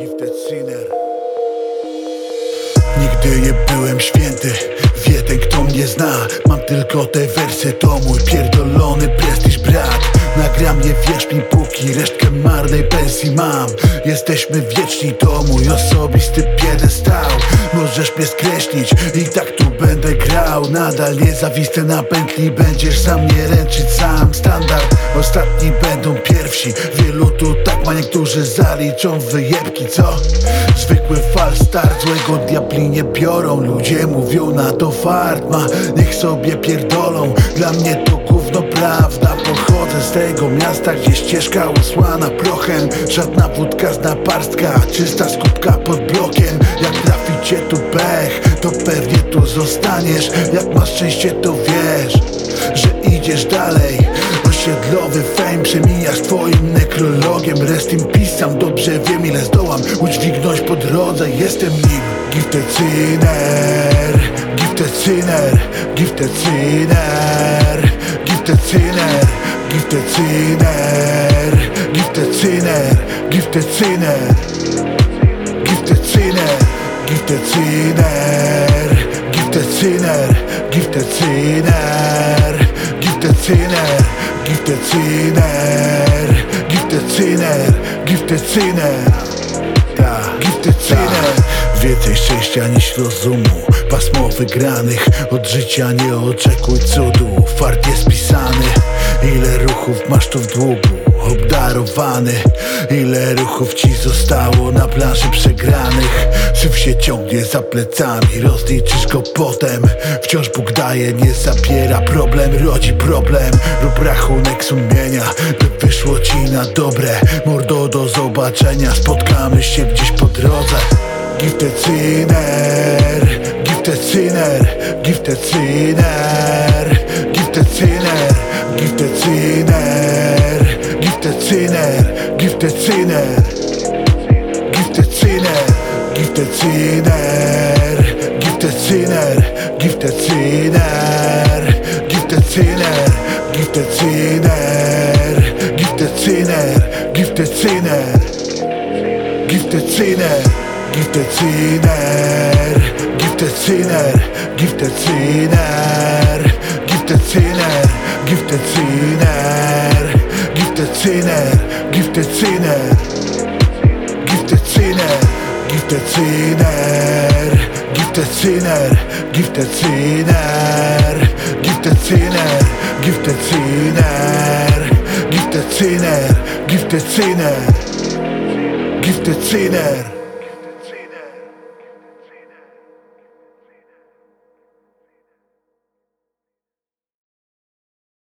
Gifted sinner Nigdy nie byłem święty Wie ten kto mnie zna. Mam tylko te wersy To mój pierdolony prestiż brat. Nagram nie wierz mi póki resztkę marnej pensji mam. Jesteśmy wieczni to mój osobisty piedestał. Możesz mnie skreślić i tak tu będę grał. Nadal nie zawisnę na pętli Będziesz za mnie ręczyć sam. Standard, ostatni będą pierwsi. Wielu tu tak ma niektórzy zaliczą wyjebki, co? Zwykły fal nie biorą Ludzie mówią na to fart ma Niech sobie pierdolą Dla mnie to gówno prawda. Pochodzę z tego miasta, gdzie ścieżka usłana prochem. Żadna wódka z naparstka Czysta skupka pod blokiem. Jak traficie tu pech To pewnie tu zostaniesz. Jak masz szczęście to wiesz Że idziesz dalej Osiedlowy fame przemijasz twoim nekrologiem Rest in peace, sam dobrze wiem ile zdołam Udźwignąć po drodze, jestem nim Gifted sinner, gifted sinner, gifted sinner Gifted sinner, gifted sinner Gifted sinner, gifted sinner Gifted sinner, gifted sinner Gifted sinner, gifted sinner Gifted sinner, gifted sinner Gifted sinner, gifted sinner. Ta, Gifted sinner. Więcej szczęścia niż rozumu Pasmo wygranych Od życia nie oczekuj cudu. Fart jest pisany Ile ruchów masz tu w długu Obdarowany. Ile ruchów ci zostało na planszy przegranych? Syf się ciągnie za plecami Rozliczysz go potem. Wciąż Bóg daje, nie zabiera. Problem rodzi problem. Rób rachunek sumienia By wyszło ci na dobre. Mordo do zobaczenia. Spotkamy się gdzieś po drodze. Gifted sinner Gifted sinner Gifted sinner Gifted sinner Gifted sinner Gifted sinner Gifted sinner Gifted sinner Gifted sinner Gifted sinner Gifted sinner Gifted sinner Gifted sinner Gifted sinner Gifted sinner Gifted sinner Gifted sinner Gifted sinner Gifted sinner Gifteziner, Gifteziner, Gifteziner, Gifteziner, Gifteziner, Gifteziner, Gifteziner, Gifteziner.